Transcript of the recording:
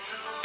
so